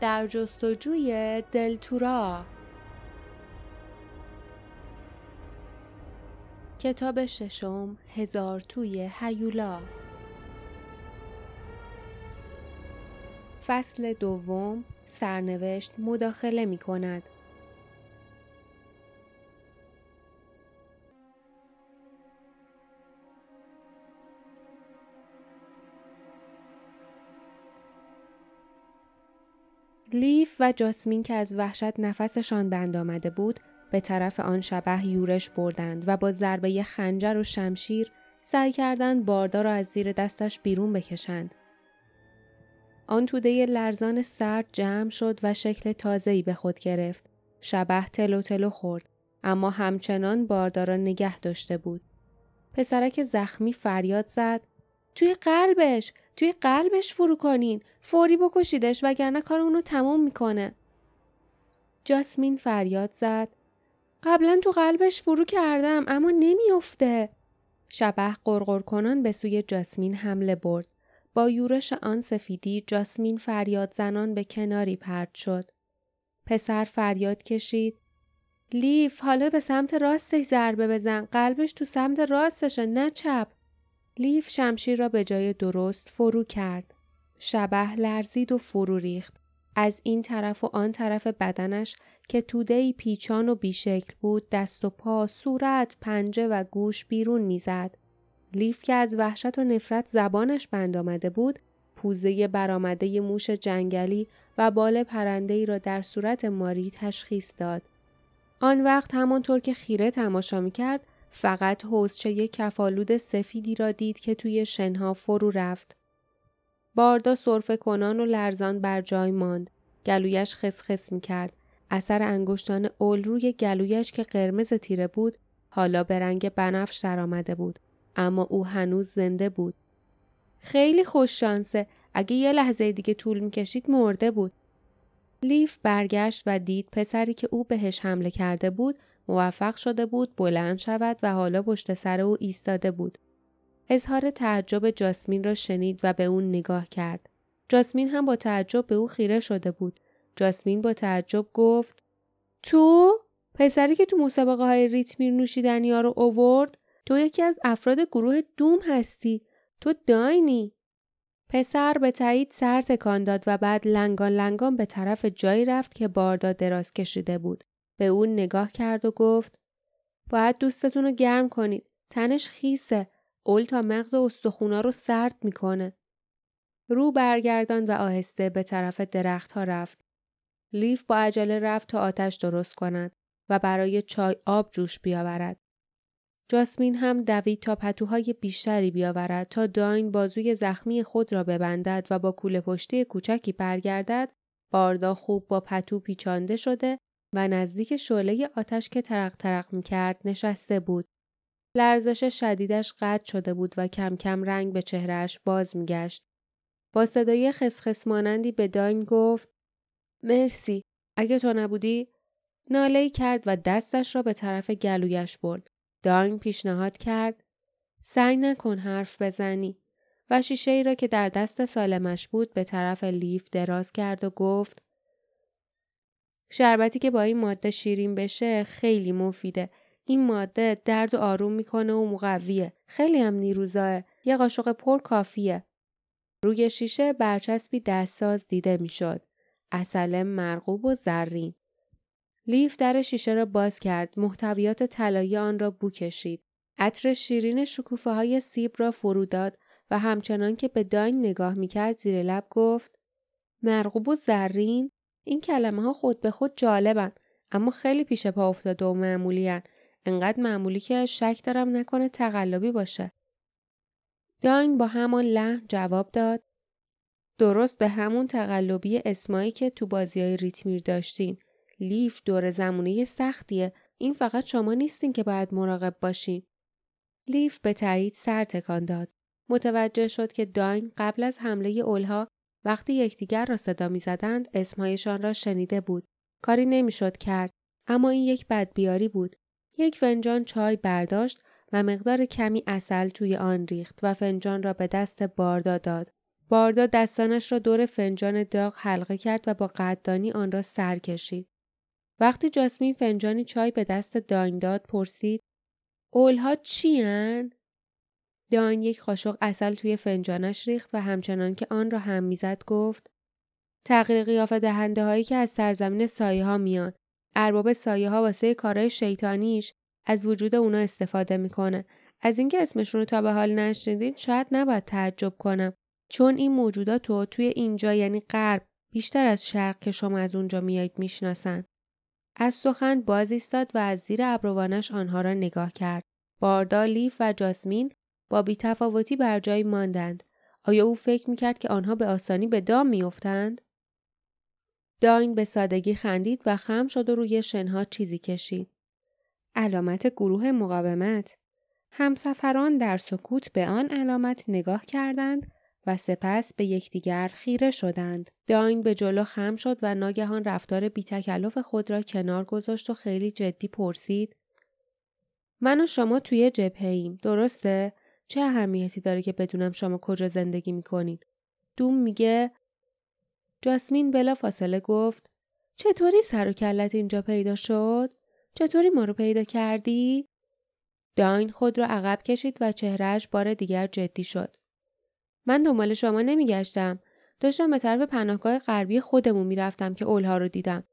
در جستجوی دلتورا کتاب ششم هزار توی هیولا. فصل دوم سرنوشت مداخله می کند لیف و جاسمین که از وحشت نفسشان بند آمده بود به طرف آن شبه یورش بردند و با ضربه خنجر و شمشیر سعی کردند باردار را از زیر دستش بیرون بکشند. آن توده لرزان سرد جمع شد و شکل تازه‌ای به خود گرفت. شبه تلو تلو خورد اما همچنان باردار را نگه داشته بود. پسرک زخمی فریاد زد توی قلبش توی قلبش فرو کنین. فوری بکشیدش وگرنه کار اونو تموم می‌کنه. جاسمین فریاد زد. قبلا تو قلبش فرو کردم اما نمیافته. شبه قرقر کنان به سوی جاسمین حمله برد. با یورش آن سفیدی جاسمین فریاد زنان به کناری پرد شد. پسر فریاد کشید. لیف حالا به سمت راستش ضربه بزن. قلبش تو سمت راستشه نه چپ. لیف شمشیر را به جای درست فرو کرد. شبه لرزید و فرو ریخت. از این طرف و آن طرف بدنش که تودهی پیچان و بیشکل بود دست و پا، صورت، پنجه و گوش بیرون می‌زد. لیف که از وحشت و نفرت زبانش بند آمده بود پوزه برآمده موش جنگلی و بال پرنده را در صورت ماری تشخیص داد. آن وقت همانطور که خیره تماشا می کرد فقط حوزچه کفالود سفیدی را دید که توی شنها فرو رفت. باردا صرف کنان و لرزان بر جای ماند. گلویش خسخس می کرد. اثر انگشتان اول روی گلویش که قرمز تیره بود حالا به رنگ بنفش درآمده بود. اما او هنوز زنده بود. خیلی خوش شانسه. اگه یه لحظه دیگه طول می‌کشید مرده بود. لیف برگشت و دید پسری که او بهش حمله کرده بود موفق شده بود بلند شود و حالا پشت سر او ایستاده بود. اظهار تعجب جاسمین را شنید و به اون نگاه کرد. جاسمین هم با تعجب به او خیره شده بود. جاسمین با تعجب گفت تو؟ پسری که تو مسابقه های ریتمیر نوشیدنی ها رو اوورد؟ تو یکی از افراد گروه دوم هستی. تو داینی. پسر به تایید سر تکان داد و بعد لنگان لنگان به طرف جایی رفت که باردا دراز کشیده بود. به اون نگاه کرد و گفت باید دوستتون رو گرم کنید. تنش خیسه. اول تا مغز استخونا رو سرد می‌کنه. رو برگردان و آهسته به طرف درخت ها رفت. لیف با عجله رفت تا آتش درست کند و برای چای آب جوش بیاورد. جاسمین هم دوید تا پتوهای بیشتری بیاورد تا داین بازوی زخمی خود را ببندد و با کوله پشتی کوچکی برگردد باردا خوب با پتو پیچانده شده و نزدیک شعله آتش که ترق ترق می کرد نشسته بود. لرزش شدیدش قطع شده بود و کم کم رنگ به چهرهش باز می گشت. با صدای خسخس مانندی به داین گفت مرسی اگه تو نبودی ناله کرد و دستش را به طرف گلویش برد. داین پیشنهاد کرد سعی نکن حرف بزنی و شیشه ای را که در دست سالمش بود به طرف لیف دراز کرد و گفت شربتی که با این ماده شیرین بشه خیلی مفیده. این ماده درد و آروم می‌کنه و مقویه. خیلی هم نیروزاه. یه قاشق پر کافیه. روی شیشه برچسبی دستساز دیده می‌شد. اصل مرغوب و زرین. لیف در شیشه را باز کرد. محتویات طلایی آن را بو کشید. عطر شیرین شکوفه های سیب را فرو داد و همچنان که به داین نگاه می‌کرد زیر لب گفت مرغوب و زرین این کلمه ها خود به خود جالبن اما خیلی پیش پا افتاده و معمولی هن. انقدر معمولی که شک دارم نکنه تقلبی باشه. داین با همان لحن جواب داد درست به همون تقلبی اسمایی که تو بازی های ریتمیر داشتین. لیف دور زمونه سختیه. این فقط شما نیستین که باید مراقب باشین. لیف به تایید سر تکان داد. متوجه شد که داین قبل از حمله اولها وقتی یکدیگر را صدا می‌زدند اسمهایشان را شنیده بود کاری نمی‌شد کرد اما این یک بدبیاری بود یک فنجان چای برداشت و مقدار کمی اصل توی آن ریخت و فنجان را به دست باردا داد باردا دستانش را دور فنجان داغ حلقه کرد و با قدردانی آن را سر کشید. وقتی جاسمین فنجانی چای به دست داین داد پرسید اولها چی هن؟ داین یک قاشق اصل توی فنجانش ریخت و همچنان که آن را هم می‌زد گفت تغییر قیافه دهنده هایی که از سرزمین سایه ها میان. ارباب سایه ها واسه کارهای شیطانیش از وجود اونا استفاده می‌کنه. از اینکه اسمشون رو تا به حال نشنیدین شاید نباید تعجب کنم. چون این موجودات رو توی اینجا یعنی غرب بیشتر از شرق که شما از اونجا میایید می‌شناسن. از سخن باز ایستاد و از زیر ابروانش آنها را نگاه کرد. باردا لیف و جاسمین با بیتفاوتی بر جای ماندند آیا او فکر می‌کرد که آنها به آسانی به دام میافتند داین به سادگی خندید و خم شد و روی شنها چیزی کشید علامت گروه مقاومت همسفران در سکوت به آن علامت نگاه کردند و سپس به یکدیگر خیره شدند. داین به جلو خم شد و ناگهان رفتار بیتکلف خود را کنار گذاشت و خیلی جدی پرسید من و شما توی جبهه ایم. درسته؟ چه اهمیتی داره که بدونم شما کجا زندگی می‌کنین؟ دوم میگه جاسمین بلا فاصله گفت چطوری سر و کلت اینجا پیدا شد؟ چطوری ما رو پیدا کردی؟ داین خود را عقب کشید و چهرهش بار دیگر جدی شد. من دنبال شما نمیگشتم. داشتم به طرف پناهگاه غربی خودمون می‌رفتم که اولها رو دیدم.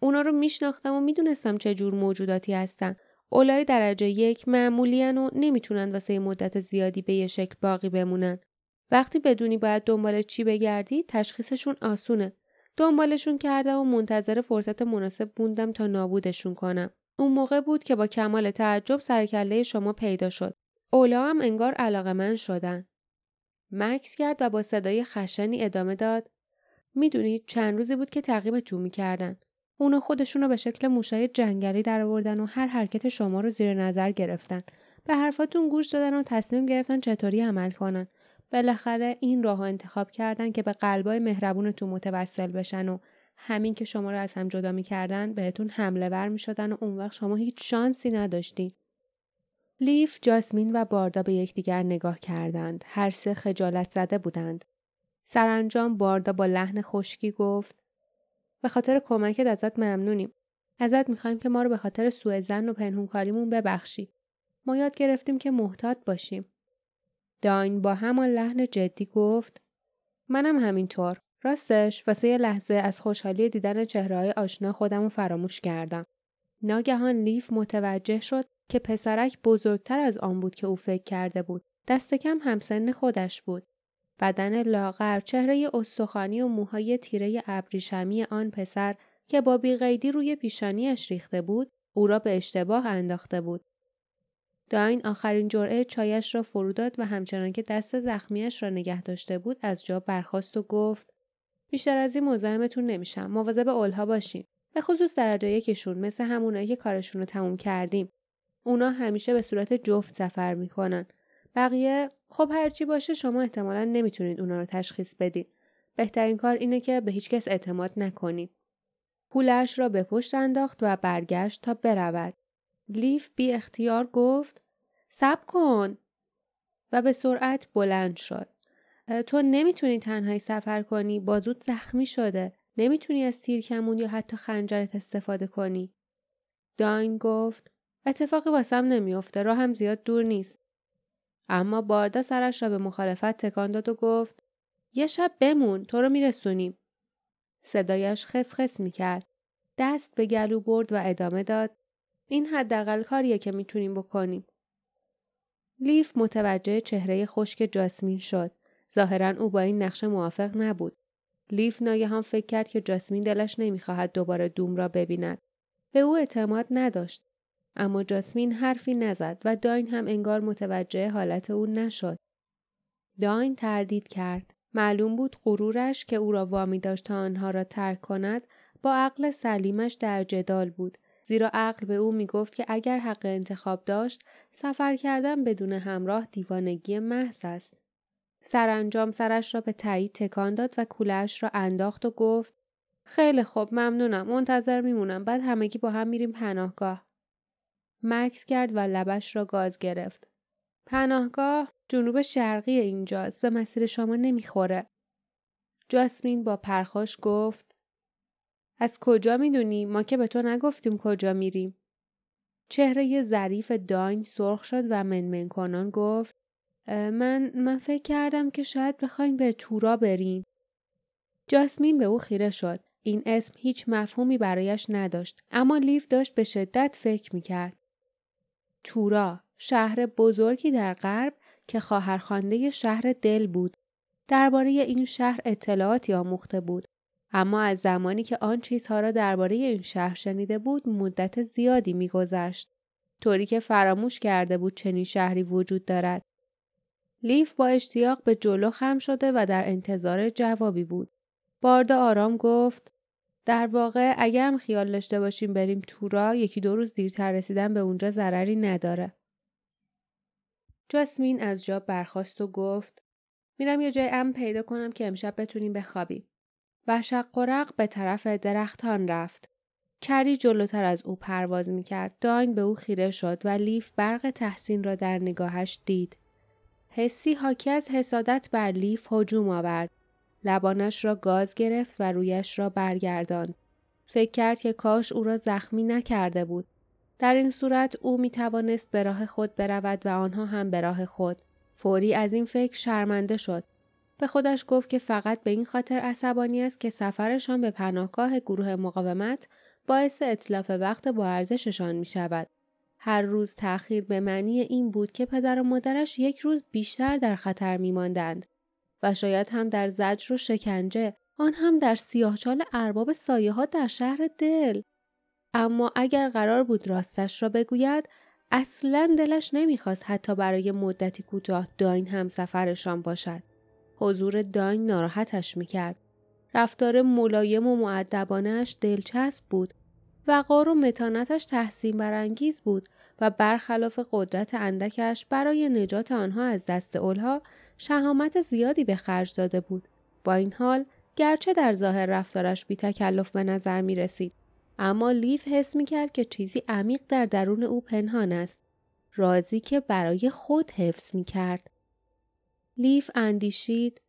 اونا رو میشناختم و می‌دونستم چه جور موجوداتی هستن. اولای درجه یک معمولیان و نمی‌تونن واسه مدت زیادی به یه شکل باقی بمونن. وقتی بدونی باید دنبال چی بگردی تشخیصشون آسونه. دنبالشون کردم و منتظر فرصت مناسب بوندم تا نابودشون کنم. اون موقع بود که با کمال تعجب سرکله شما پیدا شد. اولا هم انگار علاقه من شدن. مکس کرد و با صدای خشنی ادامه داد. می‌دونید چند روزی بود که تعقیبتون می‌کردن. اونا خودشون رو به شکل موشای جنگلی در و هر حرکت شما رو زیر نظر گرفتن. به حرفاتون گوش دادن و تصمیم گرفتن چطوری عمل کنن. بالاخره این راه انتخاب کردن که به قلبای مهربونتون متوسل بشن و همین که شما رو از هم جدا می‌کردن بهتون حمله ور می‌شدن و اون وقت شما هیچ شانسی نداشتین. لیف، جاسمین و باردا به یکدیگر نگاه کردند. هر سه خجالت زده بودند. سرانجام باردا با لحن خشکی گفت به خاطر کمکت ازت ممنونیم. ازت می‌خوایم که ما رو به خاطر سوء زن و پنهونکاریمون ببخشی. ما یاد گرفتیم که محتاط باشیم. داین با همان لحن جدی گفت منم همینطور. راستش واسه یه لحظه از خوشحالی دیدن چهرههای آشنا خودم رو فراموش کردم. ناگهان لیف متوجه شد که پسرک بزرگتر از آن بود که او فکر کرده بود. دست کم همسن خودش بود. بدن لاغر، چهره استخوانی و موهای تیره ابریشمی آن پسر که با بیقیدی روی پیشانیش ریخته بود، او را به اشتباه انداخته بود. داین آخرین جرعه چایش را فرو داد و همچنان که دست زخمیش را نگه داشته بود از جا برخاست و گفت بیشتر از این مزاحمتون نمیشم مواظب اولها باشین. به خصوص درجه یکشون مثل همونایی که کارشون رو تموم کردیم. اونا همیشه به صورت جفت سفر می‌کنن. بقیه خب هرچی باشه شما احتمالا نمی‌تونید اونا رو تشخیص بدید بهترین کار اینه که به هیچ کس اعتماد نکنید پولش را به پشت انداخت و برگشت تا برود. لیف بی اختیار گفت سب کن. و به سرعت بلند شد. تو نمی‌تونی تنهایی سفر کنی بازود زخمی شده. نمی‌تونی از تیر کمون یا حتی خنجرت استفاده کنی. داین گفت اتفاقی واسم نمیافته راهم زیاد دور نیست. اما باردا سرش را به مخالفت تکان داد و گفت یه شب بمون تو رو میرسونیم. صدایش خسخس می‌کرد. دست به گلو برد و ادامه داد این حداقل کاریه که می‌تونیم بکنیم. لیف متوجه چهره خشک جاسمین شد. ظاهرا او با این نقشه موافق نبود. لیف ناگهان فکر کرد که جاسمین دلش نمی‌خواهد دوباره دوم را ببیند. به او اعتماد نداشت. اما جاسمین حرفی نزد و داین هم انگار متوجه حالت او نشد. داین تردید کرد. معلوم بود غرورش که او را وامی داشت تا آنها را ترک کند با عقل سلیمش در جدال بود. زیرا عقل به او می گفت که اگر حق انتخاب داشت سفر کردن بدون همراه دیوانگی محض است. سرانجام سرش را به تایید تکان داد و کولش را انداخت و گفت خیلی خوب ممنونم منتظر میمونم. بعد همگی با هم میریم پناهگاه. مکس کرد و لبش را گاز گرفت پناهگاه جنوب شرقی اینجاست به مسیر شما نمی‌خوره جاسمین با پرخاش گفت از کجا می‌دونی؟ ما که به تو نگفتیم کجا میریم. چهره ظریف داین سرخ شد و منمن کنان گفت من من فکر کردم که شاید بخواین به تورا بریم. جاسمین به او خیره شد. این اسم هیچ مفهومی برایش نداشت اما لیف داشت به شدت فکر می‌کرد. تورا شهر بزرگی در غرب که خواهرخوانده شهر دل بود. درباره این شهر اطلاعاتی آموخته بود. اما از زمانی که آن چیزها را درباره این شهر شنیده بود مدت زیادی میگذشت طوری که فراموش کرده بود چنین شهری وجود دارد لیف با اشتیاق به جلو خم شده و در انتظار جوابی بود بارد آرام گفت در واقع اگر هم خیال داشته باشیم بریم تورا یکی دو روز دیرتر رسیدن به اونجا ضرری نداره جاسمین از جا برخواست و گفت میرم یه جای امن پیدا کنم که امشب بتونیم بخوابیم و شق به طرف درختان رفت. کری جلوتر از او پرواز می کرد. داین به او خیره شد و لیف برق تحسین را در نگاهش دید. حسی حاکی از حسادت بر لیف هجوم آورد. لبانش را گاز گرفت و رویش را برگرداند. فکر کرد که کاش او را زخمی نکرده بود. در این صورت او می توانست به راه خود برود و آنها هم به راه خود. فوری از این فکر شرمنده شد. به خودش گفت که فقط به این خاطر عصبانی است که سفرشان به پناهگاه گروه مقاومت باعث اطلاف وقت با ارزششان می شود. هر روز تأخیر به معنی این بود که پدر و مادرش یک روز بیشتر در خطر می ماندند و شاید هم در زجر و شکنجه آن هم در سیاهچال ارباب سایه ها در شهر دل. اما اگر قرار بود راستش را بگوید اصلا دلش نمی‌خواست حتی برای مدتی کوتاه داین هم سفرشان باشد. حضور داین ناراحتش می‌کرد. رفتار ملایم و معدبانش دلچسب بود. وقار و متانتش تحسین برانگیز بود و برخلاف قدرت اندکش برای نجات آنها از دست اولها شهامت زیادی به خرج داده بود. با این حال گرچه در ظاهر رفتارش بی تکلف به نظر می رسید. اما لیف حس می کرد که چیزی عمیق در درون او پنهان است. رازی که برای خود حفظ می کرد. لیف اندیشید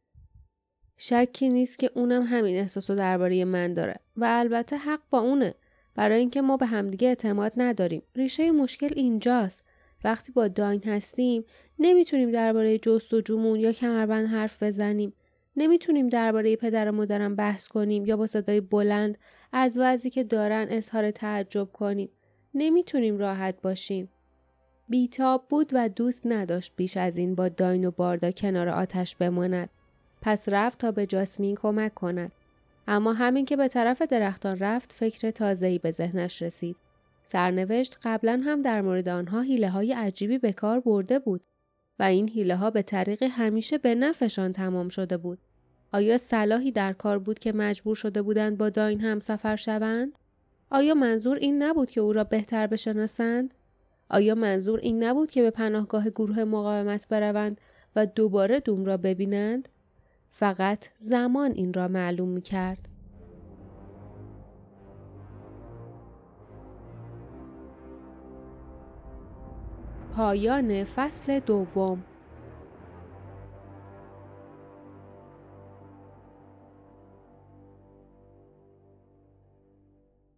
شکی نیست که اونم همین احساس رو درباره من داره و البته حق با اونه برای اینکه ما به همدیگه اعتماد نداریم ریشه مشکل اینجاست وقتی با داین هستیم نمی‌تونیم درباره جست و جمون یا کمربند حرف بزنیم نمی‌تونیم درباره پدر و مادرم بحث کنیم یا با صدای بلند از وضعی که دارن اظهار تعجب کنیم نمی‌تونیم راحت باشیم بیتاب بود و دوست نداشت بیش از این با داین و باردا کنار آتش بماند. پس رفت تا به جاسمین کمک کند. اما همین که به طرف درختان رفت فکر تازه‌ای به ذهنش رسید. سرنوشت قبلا هم در مورد آنها حیله های عجیبی به کار برده بود و این حیله ها به طریق همیشه به نفعشان تمام شده بود. آیا صلاحی در کار بود که مجبور شده بودند با داین هم سفر شوند؟ آیا منظور این نبود که او را بهتر بشناسند؟ آیا منظور این نبود که به پناهگاه گروه مقاومت بروند و دوباره دوم را ببینند؟ فقط زمان این را معلوم می کرد. پایان فصل دوم.